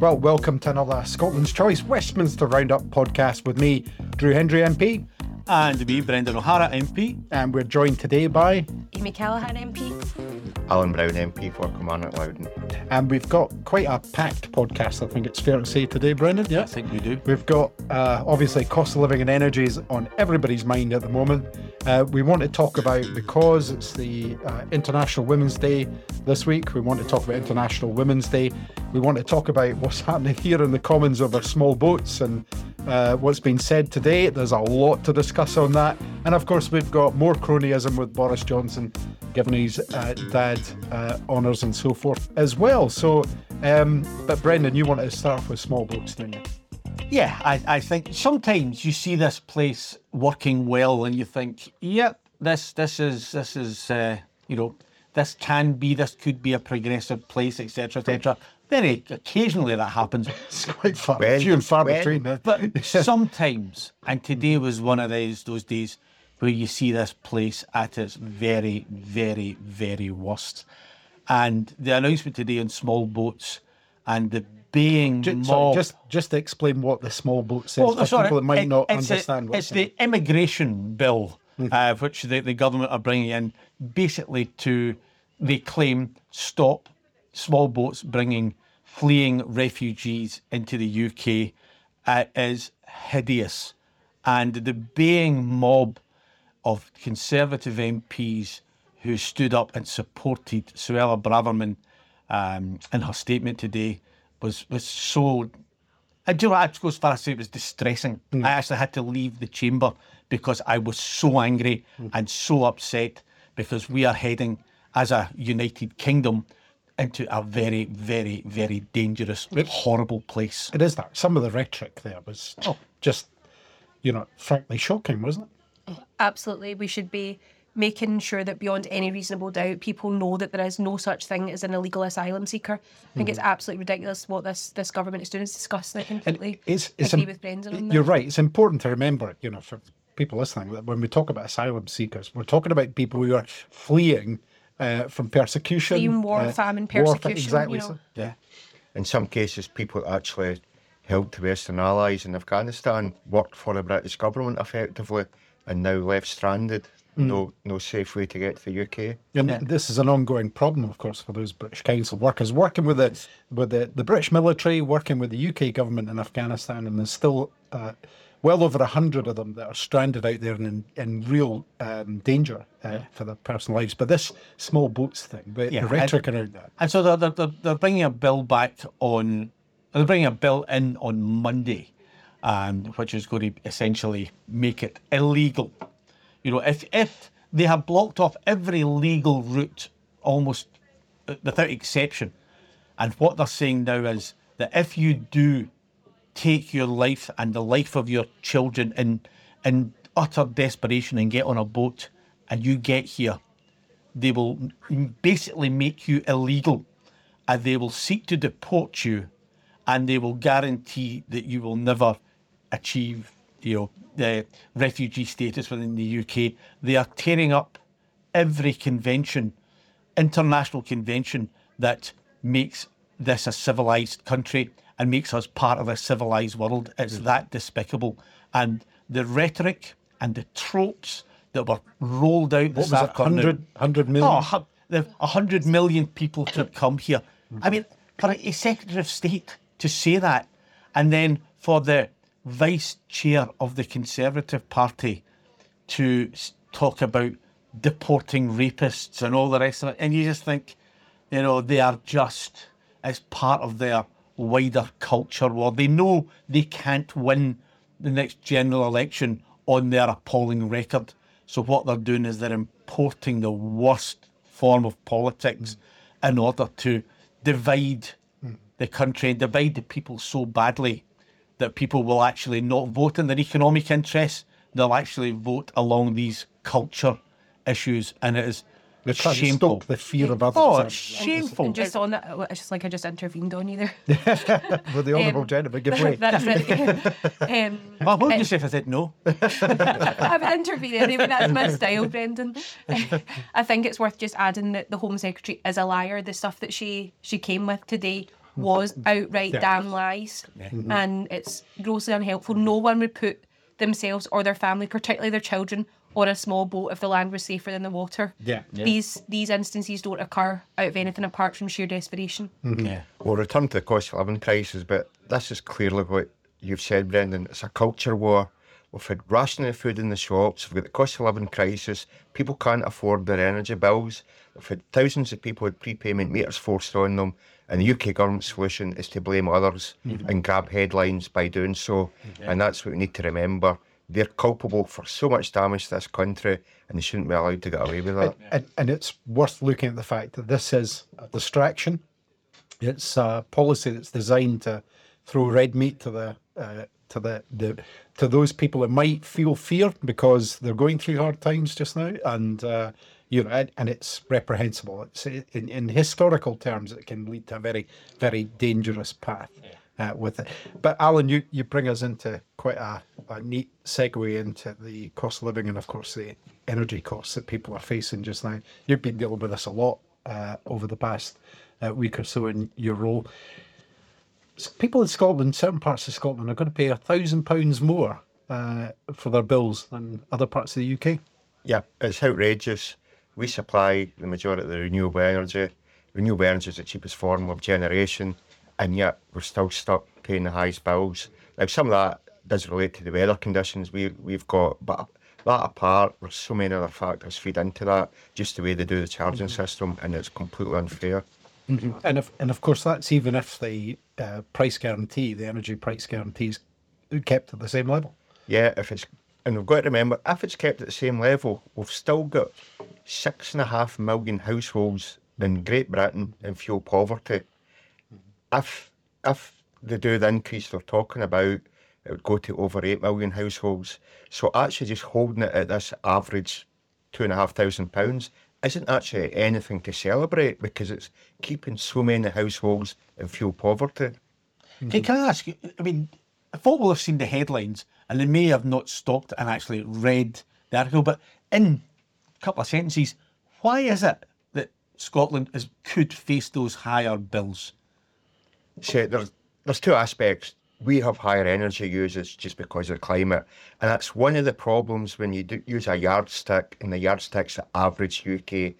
Well, welcome to another Scotland's Choice Westminster Roundup podcast with me, Drew Hendry MP, And me, Brendan O'Hara MP. and we're joined today by, Amy Callaghan MP. Alan Brown MP for Kilmarnock Loudoun. and we've got quite a packed podcast, I think it's fair to say today, Brendan. Yeah, I think we do. We've got uh, obviously cost of living and energies on everybody's mind at the moment. Uh, we want to talk about because it's the uh, International Women's Day this week. We want to talk about International Women's Day. We want to talk about what's happening here in the Commons over small boats and uh, what's been said today. There's a lot to discuss on that, and of course we've got more cronyism with Boris Johnson giving his uh, dad uh, honours and so forth as well. So, um, but Brendan, you wanted to start off with small boats, didn't you? Yeah, I, I think sometimes you see this place working well and you think, yep, this this is this is uh, you know, this can be, this could be a progressive place, etc. etc. Very occasionally that happens. It's quite far, When- few and far when- between. eh? But sometimes, and today was one of those those days where you see this place at its very, very, very worst. And the announcement today on small boats and the being Ju- mob. sorry, just just to explain what the small boat says Well, for sorry, people that might it- not it's a- understand. it's the immigration bill, uh, which the, the government are bringing in, basically to they claim stop small boats bringing fleeing refugees into the UK uh, is hideous, and the baying mob of Conservative MPs who stood up and supported Suella Braverman um, in her statement today was was so I do. I'd go as far as say it was distressing. I actually had to leave the chamber because I was so angry and so upset because we are heading as a United Kingdom into a very, very, very dangerous, horrible place. It is that. Some of the rhetoric there was oh. just, you know, frankly shocking, wasn't it? Absolutely. We should be making sure that beyond any reasonable doubt, people know that there is no such thing as an illegal asylum seeker. I think it's mm-hmm. absolutely ridiculous what this, this government is doing. It's disgusting. I completely It's, it's agree im- with Brendan on You're right. It's important to remember, you know, for people listening, that when we talk about asylum seekers, we're talking about people who are fleeing uh, from persecution, Fleeing war, uh, famine, war, persecution, exactly. you know. so- Yeah. In some cases, people actually helped the Western allies in Afghanistan, worked for the British government effectively, and now left stranded. No, no safe way to get to the UK. And this is an ongoing problem, of course, for those British Council workers working with the with the, the British military, working with the UK government in Afghanistan, and there's still uh, well over a hundred of them that are stranded out there and in, in real um, danger uh, for their personal lives. But this small boats thing, the, Yeah, the rhetoric around that, And so they're, they're, they're, they're bringing a bill back on, they're bringing a bill in on Monday, um, which is going to essentially make it illegal. You know, if, if they have blocked off every legal route almost uh, without exception, and what they're saying now is that if you do take your life and the life of your children in, in utter desperation and get on a boat and you get here, they will basically make you illegal and they will seek to deport you and they will guarantee that you will never achieve you know the refugee status within the UK they are tearing up every convention international convention that makes this a civilized country and makes us part of a civilized world. It's mm. that despicable. And the rhetoric and the tropes that were rolled out this afternoon. 100, 100 million? Oh, the a hundred million people to come here. Mm. I mean, for a Secretary of State to say that, and then for the Vice Chair of the Conservative Party to talk about deporting rapists and all the rest of it, and you just think, you know, they are just as part of their wider culture war. They know they can't win the next general election on their appalling record. So what they're doing is they're importing the worst form of politics in order to divide the country and divide the people so badly that people will actually not vote in their economic interests. They'll actually vote along these culture issues, and it is They're trying to shameful. the fear of others. Oh, it's shameful. And just on that, it's just like I just intervened on you there. With the honourable Um, gentleman, give way. That's it. um, Well, what would you say if I said no? I've intervened anyway. That's my style, Brendan. I think it's worth just adding that the Home Secretary is a liar. The stuff that she she came with today was outright Yeah. damn lies, and it's grossly unhelpful. No one would put themselves or their family, particularly their children, on a small boat if the land was safer than the water. Yeah. These these instances don't occur out of anything apart from sheer desperation. Mm-hmm. Yeah. We'll return to the cost of living crisis, but this is clearly what you've said, Brendan. It's a culture war. We've had rationing of food in the shops. We've got the cost of living crisis. People can't afford their energy bills. We've had thousands of people with prepayment meters forced on them. And the UK government solution is to blame others mm-hmm. and grab headlines by doing so. Mm-hmm. And that's what we need to remember. They're culpable for so much damage to this country and they shouldn't be allowed to get away with that. And, and it's worth looking at the fact that this is a distraction. It's a policy that's designed to throw red meat to the uh, to the, the to those people that might feel fear because they're going through hard times just now, and uh, you know, and, and it's reprehensible. It's in, in historical terms, it can lead to a very very dangerous path. Uh, with it, but Alan, you, you bring us into quite a, a neat segue into the cost of living and, of course, the energy costs that people are facing just now. You've been dealing with this a lot uh, over the past uh, week or so in your role. People in Scotland, certain parts of Scotland, are going to pay a thousand pounds more uh, for their bills than other parts of the UK. Yeah, it's outrageous. We supply the majority of the renewable energy. Renewable energy is the cheapest form of generation, and yet we're still stuck paying the highest bills. Now, some of that does relate to the weather conditions we, we've got, but that apart, there's so many other factors feed into that, just the way they do the charging system, and it's completely unfair. And if, and of course, that's even if the uh, price guarantee, the energy price guarantee, is kept at the same level. Yeah, if it's and we've got to remember if it's kept at the same level, we've still got six and a half million households in Great Britain in fuel poverty. If if they do the increase they're talking about, it would go to over eight million households. So actually just holding it at this average two and a half thousand pounds isn't actually anything to celebrate because it's keeping so many households in fuel poverty. Can, can I ask you? I mean, folk will have seen the headlines and they may have not stopped and actually read the article, but in a couple of sentences, why is it that Scotland is, could face those higher bills? So there's there's two aspects. We have higher energy usage just because of climate, and that's one of the problems when you do use a yardstick, and the yardstick's the average UK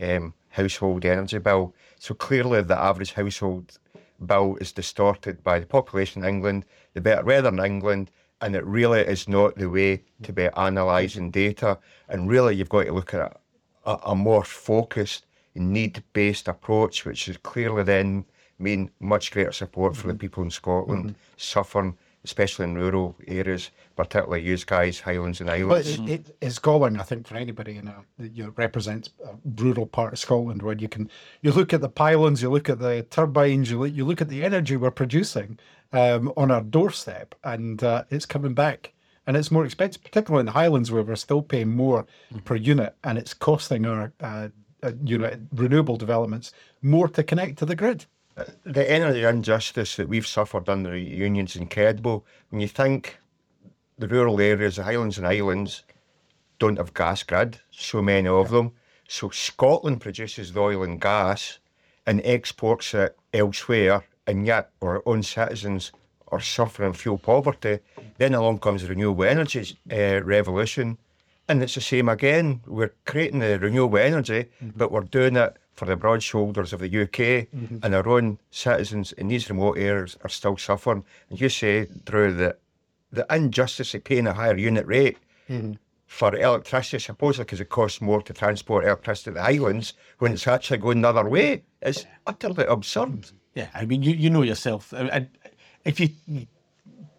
um, household energy bill. So clearly, the average household bill is distorted by the population in England, the better weather in England, and it really is not the way to be analysing data. And really, you've got to look at a, a more focused, need-based approach, which is clearly then mean much greater support for the people in Scotland suffering, especially in rural areas, particularly you guys, Highlands and But Islands. it, it, it's galling, I think, for anybody in a that you know, represents a rural part of Scotland, when you can you look at the pylons, you look at the turbines, you look, you look at the energy we're producing um, on our doorstep, and uh, it's coming back, and it's more expensive, particularly in the Highlands where we're still paying more per unit, and it's costing our uh, uh, you know renewable developments more to connect to the grid. The energy injustice that we've suffered under the union is incredible. When you think the rural areas, the Highlands and Islands, don't have gas grid, so many of them. So Scotland produces the oil and gas and exports it elsewhere, and yet our own citizens are suffering fuel poverty. Then along comes the renewable energy uh, revolution, and it's the same again. We're creating the renewable energy, but we're doing it for the broad shoulders of the UK, mm-hmm. and our own citizens in these remote areas are still suffering. And you say, Drew, that the injustice of paying a higher unit rate mm-hmm. for electricity, supposedly because it costs more to transport electricity to the islands when it's actually going the other way, is utterly absurd. Yeah, I mean, you, you know yourself. I, I, if you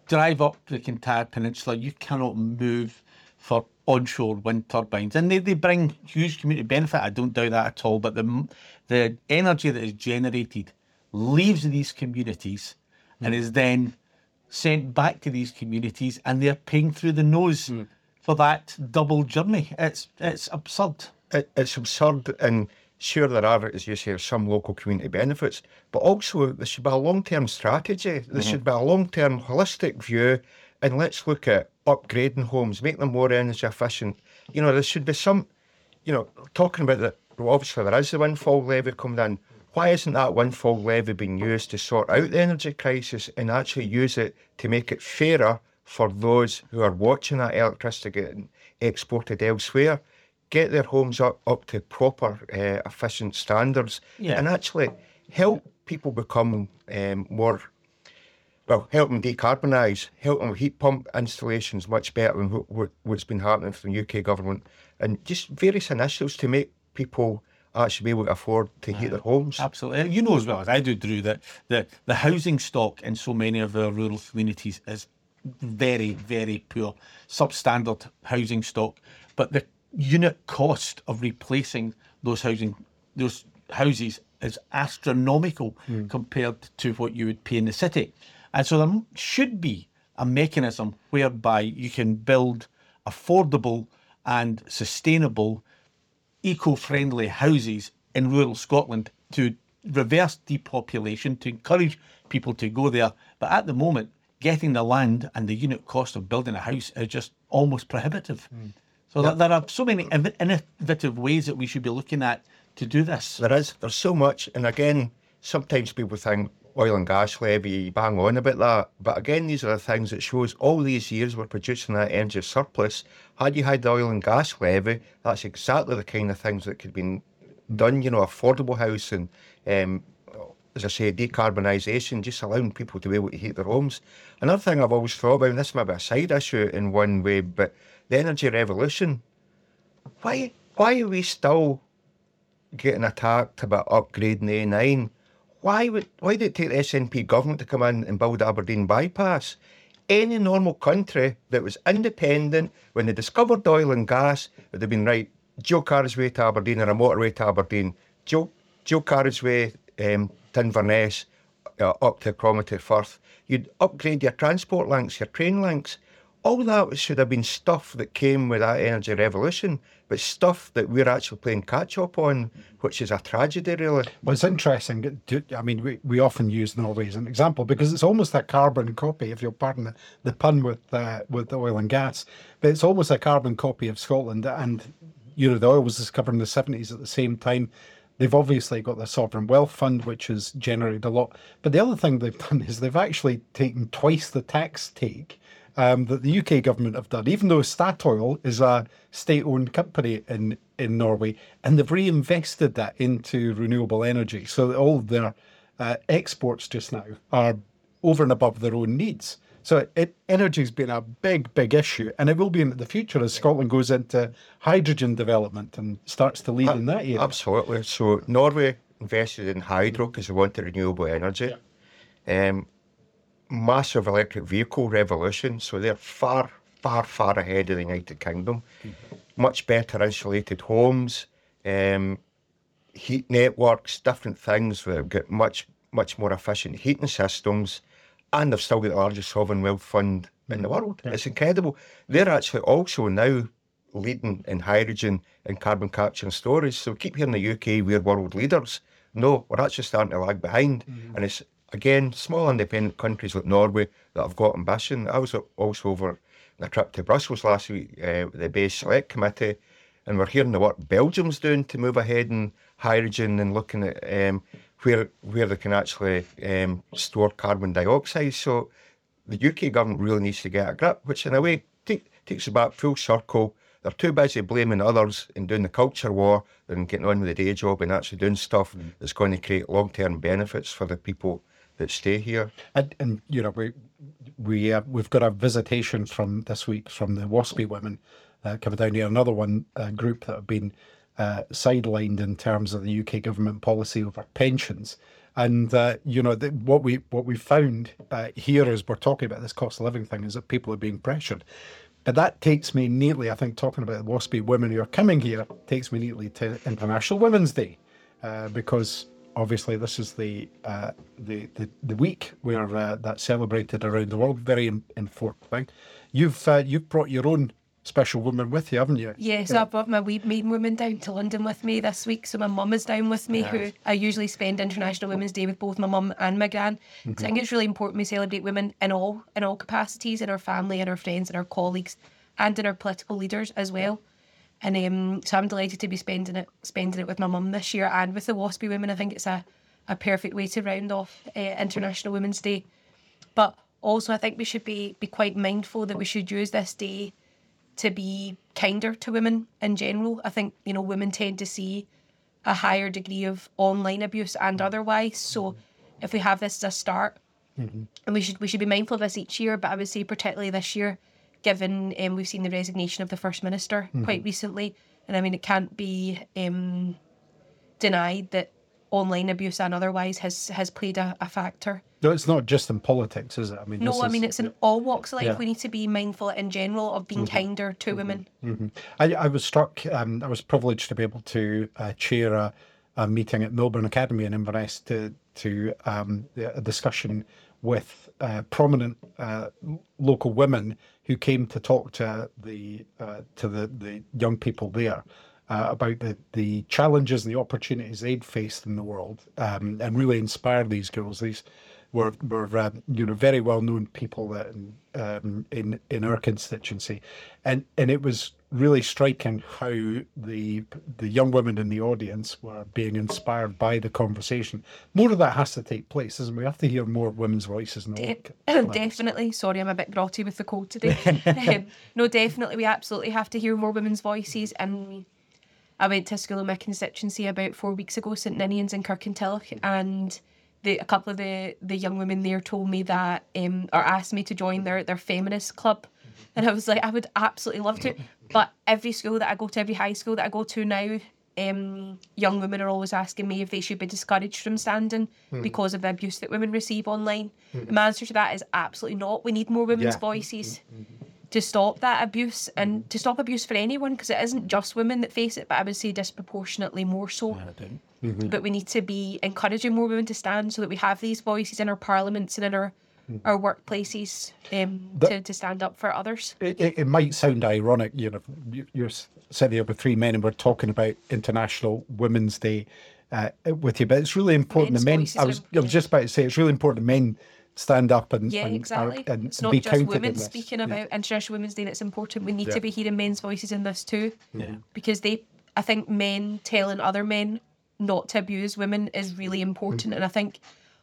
drive up the entire Peninsula, you cannot move for onshore wind turbines, and they, they bring huge community benefit. I don't doubt that at all. But the the energy that is generated leaves these communities and mm. is then sent back to these communities, and they're paying through the nose mm. for that double journey. It's it's absurd. it, it's absurd and sure there are, as you say, some local community benefits, but also there should be a long-term strategy. There mm-hmm. should be a long-term holistic view and let's look at upgrading homes, make them more energy efficient. You know, there should be some, you know, talking about that, well, obviously there is the windfall levy coming in, Why isn't that windfall levy being used to sort out the energy crisis and actually use it to make it fairer for those who are watching that electricity getting exported elsewhere? Get their homes up, up to proper uh, efficient standards Yeah. and actually help people become um, more well, help them decarbonise, help them with heat pump installations much better than what, what, what's been happening from the UK government, and just various initiatives to make people actually be able to afford to heat their homes. Absolutely. You know as well as I do, Drew, that the, the housing stock in so many of our rural communities is very, very poor, substandard housing stock. But the unit cost of replacing those housing those houses is astronomical hmm. compared to what you would pay in the city. And so there should be a mechanism whereby you can build affordable and sustainable eco-friendly houses in rural Scotland to reverse depopulation, to encourage people to go there. But at the moment, getting the land and the unit cost of building a house is just almost prohibitive. Hmm. So there- there are so many innovative ways that we should be looking at to do this. There is. There's so much. And again, sometimes people think oil and gas levy, bang on about that. But again, these are the things that shows all these years we're producing that energy surplus. Had you had the oil and gas levy, that's exactly the kind of things that could been done, you know, affordable housing, um, as I say, decarbonisation, just allowing people to be able to heat their homes. Another thing I've always thought about, and this might be a side issue in one way, but the energy revolution. Why why are we still getting attacked about upgrading the A9. Why would why did it take the SNP government to come in and build Aberdeen bypass? Any normal country that was independent when they discovered oil and gas would have been right. Dual carriageway to Aberdeen or a motorway to Aberdeen. Dual, dual carriageway um, to Inverness uh, up to Cromarty Firth. You'd upgrade your transport links, your train links. All that should have been stuff that came with that energy revolution, but stuff that we're actually playing catch up on, which is a tragedy, really. Well, it's interesting. I mean, we, we often use Norway as an example because it's almost a carbon copy, if you'll pardon the, the pun with uh, with oil and gas. But it's almost a carbon copy of Scotland. And, you know, the oil was discovered in the 70s at the same time. They've obviously got the Sovereign Wealth Fund, which has generated a lot. But the other thing they've done is they've actually taken twice the tax take um, that the UK government have done, even though Statoil is a state-owned company in in Norway, and they've reinvested that into renewable energy, so all their uh, exports just now are over and above their own needs. So energy's been a big, big issue, and it will be in the future as Scotland goes into hydrogen development and starts to lead in that area. Absolutely. So Norway invested in hydro because they wanted renewable energy. Um, massive electric vehicle revolution. So they're far, far, far ahead of the United Kingdom. Mm-hmm. Much better insulated homes, um, heat networks, different things. They've got much, much more efficient heating systems, and they've still got the largest sovereign wealth fund in the mm-hmm. world. It's incredible. They're actually also now leading in hydrogen and carbon capture and storage. So keep hearing the UK, we're world leaders. No, we're actually starting to lag behind. Mm-hmm. And it's, again, small independent countries like Norway that have got ambition. I was also over on a trip to Brussels last week uh, with the BEIS select committee, and we're hearing the work Belgium's doing to move ahead in hydrogen and looking at um, where where they can actually um, store carbon dioxide. So the UK government really needs to get a grip, which in a way take, takes us back full circle. They're too busy blaming others and doing the culture war than getting on with the day job and actually doing stuff that's going to create long term benefits for the people that stay here. And, and you know, we we uh, we've got a visitation from this week from the WASPI women uh, coming down here. Another one uh, group that have been uh, sidelined in terms of the UK government policy over pensions. And uh, you know the, what we what we found uh, here as we're talking about this cost of living thing is that people are being pressured. But that takes me neatly, I think, talking about the WASPI women who are coming here takes me neatly to International Women's Day, because obviously this is the uh, the, the the week where uh, that's celebrated around the world. Very important thing. You've uh, you've brought your own special woman with you, haven't you? Yeah, so I brought my wee maiden woman down to London with me this week. So my mum is down with me, who I usually spend International Women's Day with both my mum and my gran. So I think it's really important we celebrate women in all in all capacities, in our family, in our friends, in our colleagues, and in our political leaders as well. And um, so I'm delighted to be spending it spending it with my mum this year and with the WASPI women. I think it's a a perfect way to round off uh, International Women's Day. But also, I think we should be be quite mindful that we should use this day to be kinder to women in general. I think you know women tend to see a higher degree of online abuse and otherwise. So if we have this as a start, and we should we should be mindful of this each year, but I would say particularly this year, given um, we've seen the resignation of the first minister quite recently, and I mean it can't be um, denied that online abuse and otherwise has has played a, a factor. No, it's not just in politics, is it? I mean, No, I is- mean it's in all walks of life. Yeah. We need to be mindful in general of being kinder to women. I, I was struck. Um, I was privileged to be able to uh, chair a, a meeting at Millburn Academy in Inverness to to um, a discussion with uh, prominent uh, local women who came to talk to the uh, to the, the young people there. Uh, about the, the challenges and the opportunities they'd faced in the world, um, and really inspire these girls. These were were uh, you know very well known people that in, um, in in our constituency, and and it was really striking how the the young women in the audience were being inspired by the conversation. More of that has to take place, isn't it? We have to hear more women's voices in De- definitely. Sorry, I'm a bit grotty with the cold today. um, no, definitely, we absolutely have to hear more women's voices. And I went to a school in my constituency about four weeks ago, St Ninians in Kirkintilloch, and the, a couple of the, the young women there told me that, um, or asked me to join their, their feminist club. And I was like, I would absolutely love to. But every school that I go to, every high school that I go to now, um, young women are always asking me if they should be discouraged from standing because of the abuse that women receive online. And My answer to that is absolutely not. We need more women's Yeah. voices to stop that abuse and to stop abuse for anyone because it isn't just women that face it, but I would say disproportionately more so. But we need to be encouraging more women to stand so that we have these voices in our parliaments and in our our workplaces um, That- to, to stand up for others. it, it, it might sound ironic, you know, you- you're sitting here with three men and we're talking about International Women's Day uh, with you, but it's really important Men's the men. I was, I was just about to say it's really important the men stand up and Yeah, and, exactly. and it's not be just counted women this. speaking about International Women's Day that's important. We need Yeah. to be hearing men's voices in this too. Yeah. Because they, I think men telling other men not to abuse women is really important. And I think,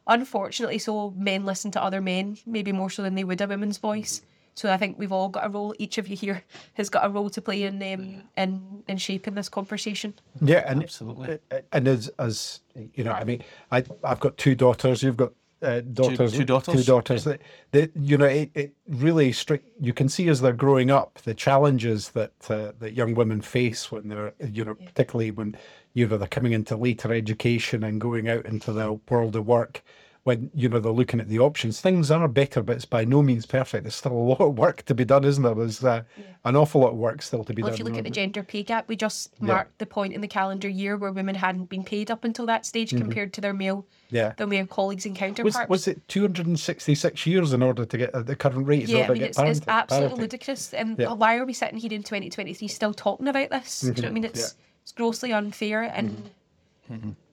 unfortunately, so men listen to other men, maybe more so than they would a women's voice. So I think we've all got a role. Each of you here has got a role to play in um, in in shaping this conversation. Yeah, and Absolutely. and as as you know, I mean, I I've got two daughters. You've got uh, daughters. two daughters, Two daughters. That, that you know, it, it really strict. You can see as they're growing up the challenges that uh, that young women face when they're you know, particularly when you know they're coming into later education and going out into the world of work. When you know they're looking at the options, things are better, but it's by no means perfect. There's still a lot of work to be done, isn't there? There's uh, an awful lot of work still to be Well, done. if you look at the gender pay gap, we just marked the point in the calendar year where women hadn't been paid up until that stage compared to their male Mm-hmm. Yeah. their male colleagues and counterparts. Was, was it 266 years in order to get uh, the current rate? Yeah, I mean, it's, it's parity- absolutely parity? ludicrous. And Yeah. why are we sitting here in 2023 still talking about this? Do you know what I mean? It's, it's grossly unfair. And,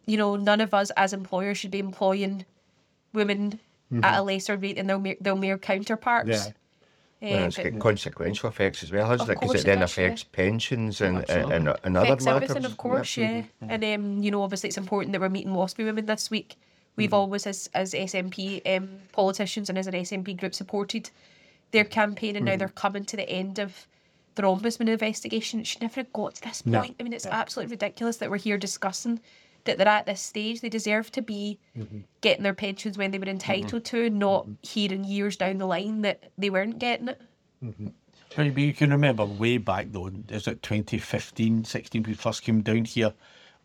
you know, none of us as employers should be employing women at a lesser rate than their, mere- their male counterparts. Yeah. Eh, Well, it's but got consequential effects as well, hasn't it? Because it it then does, yeah. affects pensions and, and, and, and other affects matters. everything, of course, yeah. And um, you know, obviously, it's important that we're meeting WASPI women this week. We've always, as as SNP um, politicians and as an SNP group, supported their campaign, and now they're coming to the end of their ombudsman investigation. It should never have got to this No. point. I mean, it's absolutely ridiculous that we're here discussing that they're at this stage. They deserve to be mm-hmm. getting their pensions when they were entitled mm-hmm. to, not mm-hmm. hearing years down the line that they weren't getting it. Maybe you can remember way back though, is it 2015, 16, we first came down here,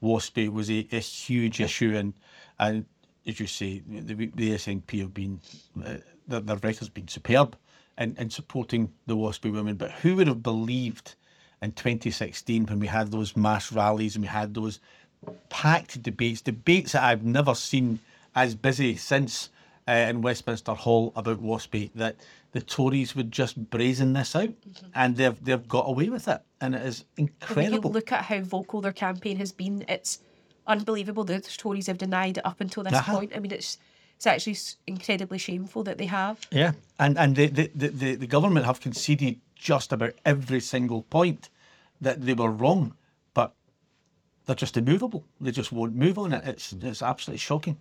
WASPI was a, a huge issue and and as you say, the, the SNP have been, uh, their, their record's been superb in, in supporting the WASPI women, but who would have believed in 2016 when we had those mass rallies and we had those packed debates, debates that I've never seen as busy since uh, in Westminster Hall about WASPI, that the Tories would just brazen this out, and they've they've got away with it, and it is incredible. look at how vocal their campaign has been, it's unbelievable that the Tories have denied it up until this Uh-huh. point. I mean, it's it's actually incredibly shameful that they have. Yeah, and and the the, the, the government have conceded just about every single point that they were wrong, they're just immovable. They just won't move on it. It's it's absolutely shocking.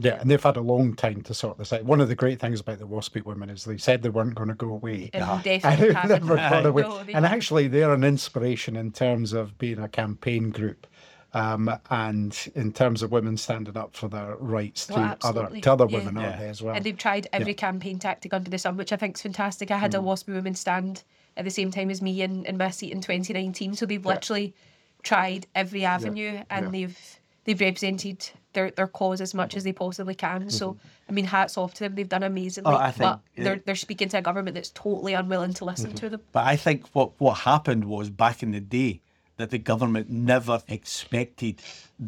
Yeah, and they've had a long time to sort this out. One of the great things about the WASPI women is they said they weren't going to go away. And And they've never gone away. No, and actually, they're an inspiration in terms of being a campaign group, um, and in terms of women standing up for their rights Oh, to other to other Yeah. women, aren't Yeah. they as well? And they've tried every campaign tactic under the sun, which I think is fantastic. I had Mm-hmm. a WASPI Women stand at the same time as me in, in my seat in 2019. So they've literally tried every avenue and Yeah. they've they've represented their, their cause as much as they possibly can. So I mean hats off to them. They've done amazingly. Mm-hmm. Oh, I think- but they're they're speaking to a government that's totally unwilling to listen Mm-hmm. to them. But I think what, what happened was back in the day that the government never expected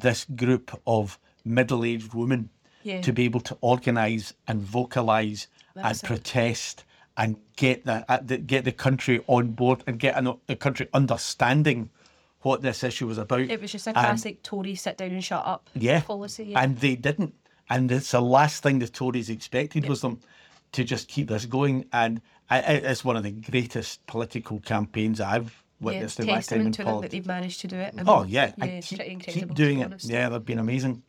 this group of middle aged women Yeah. to be able to organise and vocalise and protest and get the, uh, the get the country on board and get an, the country understanding what this issue was about. It was just a And- classic Tory sit down and shut up yeah. policy. Yeah. And they didn't. And it's the last thing the Tories expected was them to just keep this going. And I, I- it's one of the greatest political campaigns I've yeah, witnessed in my time in testament to them that they've managed to do it. and Oh yeah, yeah, and keep, pretty keep doing it. Yeah, they've been amazing.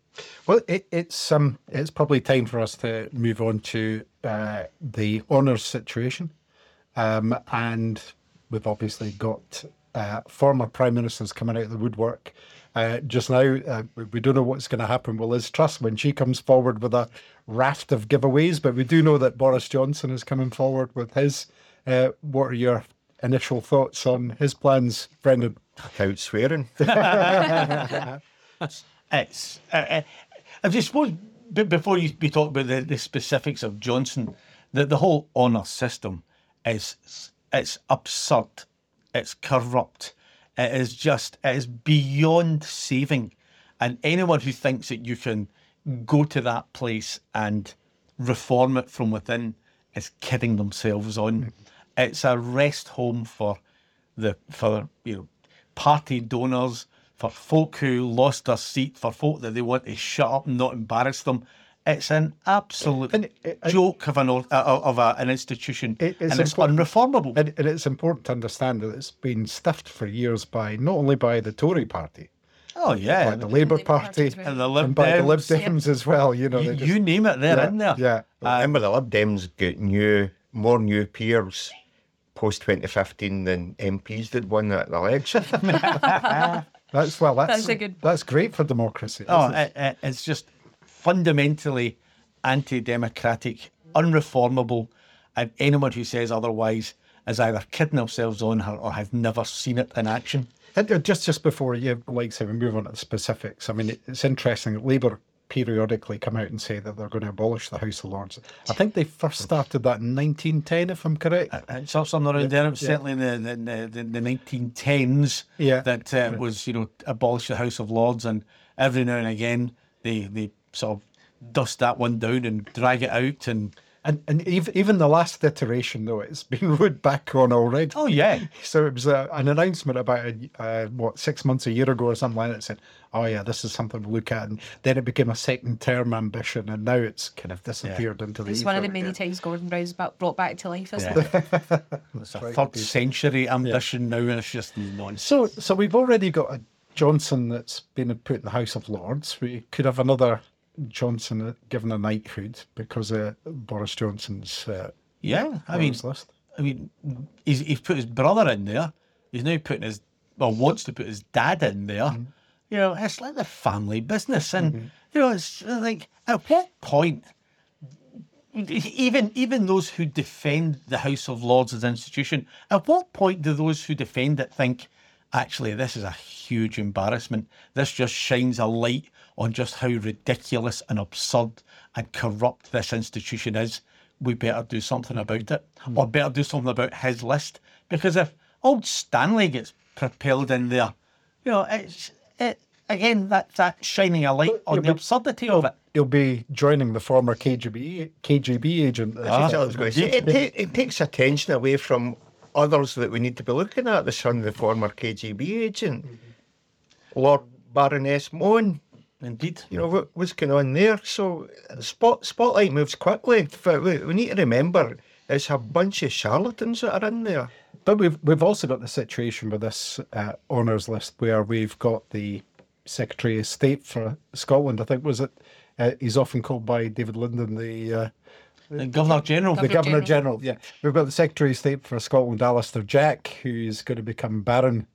Well, it, it's um, it's probably time for us to move on to uh, the honours situation, um, and we've obviously got uh, former prime ministers coming out of the woodwork. Uh, just now, uh, we- we don't know what's going to happen with Liz Truss when she comes forward with a raft of giveaways, but we do know that Boris Johnson is coming forward with his. Uh, what are your initial thoughts on his plans, Brendan? Cut out swearing. It's. Uh, uh, I just suppose b- before you we talk about the, the specifics of Johnson, the the whole honour system is it's absurd, it's corrupt, it is just it is beyond saving, and anyone who thinks that you can go to that place and reform it from within is kidding themselves on. It's a rest home for the for you know party donors, for folk who lost their seat, for folk that they want to shut up and not embarrass them. It's an absolute And it- it- joke of an or- uh, of a, an institution, It- it's and it's unreformable. And, and it's important to understand that it's been stuffed for years by not only by the Tory party, oh yeah, by the Labour Labour Party Party, and the Lib and by the Lib Dems. Dems as well. You know, you, just- you name it, they're yeah, in there. Yeah, Remember, the Lib Dems get new, more new peers post 2015 than MPs did won that election. that's well. That's That's a good- That's great for democracy. Oh, isn't it? it, it, it's just fundamentally anti-democratic, unreformable, and anyone who says otherwise is either kidding themselves on her or has never seen it in action. And, uh, just just before you like say we move on to the specifics, I mean it's interesting that Labour periodically come out and say that they're going to abolish the House of Lords. I think they first started that in 1910, if I'm correct. It's all something around there. It was certainly in the the, the, the 1910s Yeah. that uh, was you know abolish the House of Lords, and every now and again they they sort of dust that one down and drag it out and And and even even the last iteration though, it's been ruled back on already. oh yeah So it was uh, an announcement about a, uh, what six months, a year ago, or something like that. That said, "Oh yeah, this is something to look at." And then it became a second-term ambition, and now it's kind of disappeared into the. It's one of the many again. times Gordon Brown's back, brought back to life, isn't Yeah. it? it's a third century ambition now, and it's just nonsense. So, so we've already got a Johnson that's been put in the House of Lords. We could have another Johnson given a knighthood because of Boris Johnson's uh, Yeah, I mean, list. I mean, he's he's put his brother in there. He's now putting his well wants to put his dad in there. You know, it's like the family business, and you know, it's like at what point, even even those who defend the House of Lords as an institution, at what point do those who defend it think, actually, this is a huge embarrassment. This just shines a light on just how ridiculous and absurd and corrupt this institution is. We better do something about it, hmm. or better do something about his list. Because if old Stanley gets propelled in there, you know, it's it again that that shining a light on the absurdity of it. He'll be joining the former KGB KGB agent. That's what ah. I was going to say. It, it takes attention away from others that we need to be looking at. The son of the former KGB agent, mm-hmm. Lord Baroness Mohn. Indeed. You know what, what's going on there? So spot spotlight moves quickly. We, we need to remember it's a bunch of charlatans that are in there. But we've we've also got the situation with this uh, honours list where we've got the Secretary of State for Scotland. I think was it. Uh, he's often called by David Linden the uh, The Governor General. the Governor Governor General. Yeah, we've got the Secretary of State for Scotland, Alister Jack, who's going to become Baron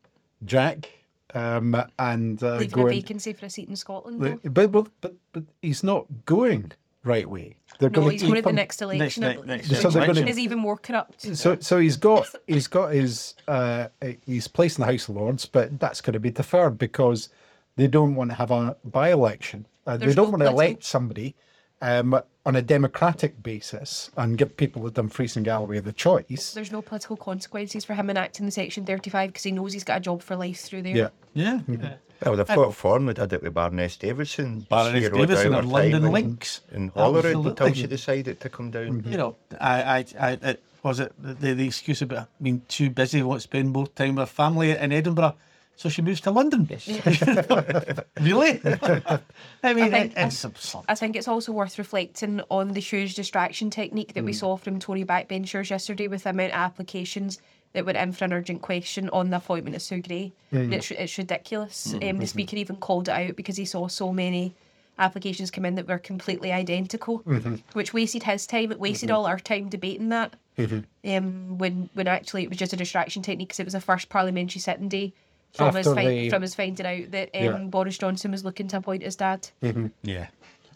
Jack, um, and uh, Leaving a going. vacancy for a seat in Scotland. But, but but but he's not going right way. They're No, going he's to going keep to the next election. I next- believe, next So they're gonna- is even more corrupt. So so he's got he's got his uh, he's placed in the House of Lords, but that's going to be deferred because they don't want to have a by election. Uh, they don't no want to political- elect somebody um, on a democratic basis and give people with Dumfries and Galloway the choice. There's no political consequences for him enacting the Section 35 because he knows he's got a job for life through there. Yeah. Yeah. Mm-hmm. Well, they've got form. They did it with Baroness Davidson. Baroness She Davidson out and London in- Links. In Holyrood until she decided to come down. You know, I, I, I, it, was it the, the excuse about being too busy, want to spend more time with family in Edinburgh, so she moves to London. really? I mean, think- it, it's absurd. I think it's also worth reflecting on the huge distraction technique that we mm. saw from Tory backbenchers yesterday with the amount of applications that went in for an urgent question on the appointment of Sue Gray. It's, it's ridiculous. Mm, um, the Speaker even called it out because he saw so many applications come in that were completely identical, mm-hmm. which wasted his time. It wasted mm-hmm. all our time debating that. Mm-hmm. Um, when when actually it was just a distraction technique because it was the first parliamentary sitting day from us After fin- the- from us finding out that um, Yeah. Boris Johnson was looking to appoint his dad. Yeah.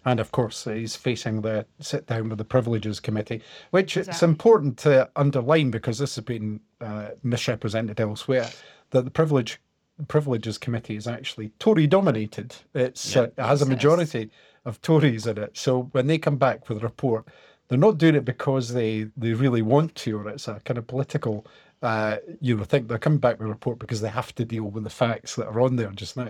And of course, he's facing the sit down with the Privileges Committee, which it's Exactly. important to underline because this has been uh, misrepresented elsewhere. That the Privilege Privileges Committee is actually Tory dominated. It's uh, it has a Yes, it is. majority of Tories in it. So when they come back with a report, they're not doing it because they they really want to, or it's a kind of political. Uh, you know, think they're coming back with a report because they have to deal with the facts that are on there just now,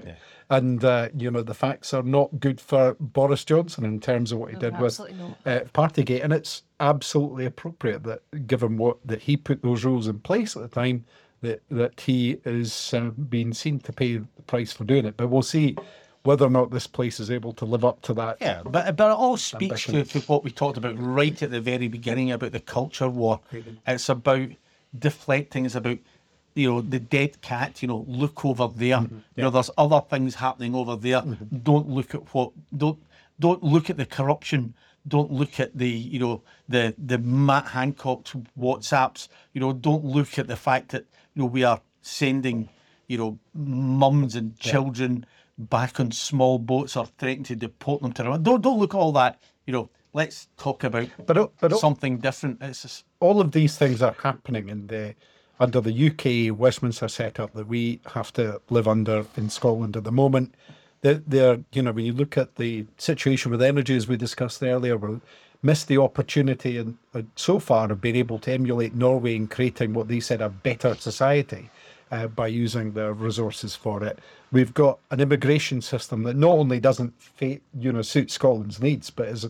and uh, you know the facts are not good for Boris Johnson in terms of what he No, did with uh, Partygate, and it's absolutely appropriate that, given what that he put those rules in place at the time, that that he is uh, being seen to pay the price for doing it. But we'll see whether or not this place is able to live up to that. Yeah, but but it all speaks to, to what we talked about right at the very beginning about the culture war. It's about deflecting. It's about you know the dead cat. You know, look over there. Mm-hmm. You know, there's other things happening over there. Mm-hmm. Don't look at what. Don't don't look at the corruption. Don't look at the you know the the Matt Hancock's WhatsApps. You know, don't look at the fact that you know we are sending you know mums and children back on small boats or threatening to deport them to Don't don't look at all that. You know, let's talk about But but something different. It's just, all of these things are happening in the under the UK Westminster setup that we have to live under in Scotland at the moment. They're you know when you look at the situation with energy as we discussed earlier, we missed the opportunity and so far have been able to emulate Norway in creating what they said a better society. Uh, by using their resources for it, we've got an immigration system that not only doesn't fa- you know suit Scotland's needs, but is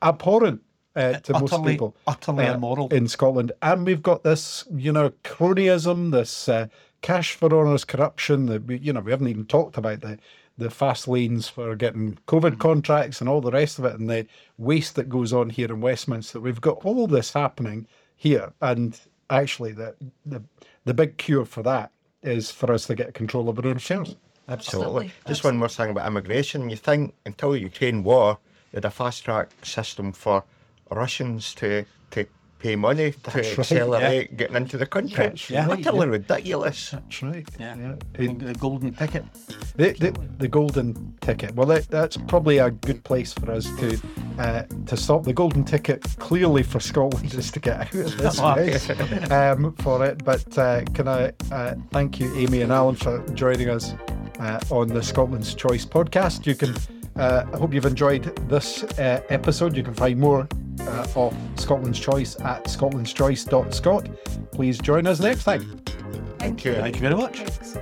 abhorrent uh, to most people utterly uh, immoral. in Scotland. And we've got this, you know, cronyism, this uh, cash for honours corruption. That we, you know, we haven't even talked about the the fast lanes for getting COVID contracts and all the rest of it, and the waste that goes on here in Westminster. We've got all this happening here, and actually, the the the big cure for that is for us to get control of our own affairs. Absolutely. Absolutely. Just one more thing about immigration. You think until the Ukraine war, they had a fast track system for Russians to, to pay money to That's right, accelerate getting into the country. That's Yeah. right, Utterly ridiculous. That's right. yeah, It- the golden ticket. The, the, the golden ticket. Well, that, that's probably a good place for us to uh, to stop. The golden ticket clearly for Scotland is to get out of this place um, for it. But uh, can I uh, thank you, Amy and Alan, for joining us uh, on the Scotland's Choice podcast. You can. Uh, I hope you've enjoyed this uh, episode. You can find more uh, of Scotland's Choice at scotlandschoice.scot. Please join us next time. Thank, Thank you. you. Thank you very much. Thanks.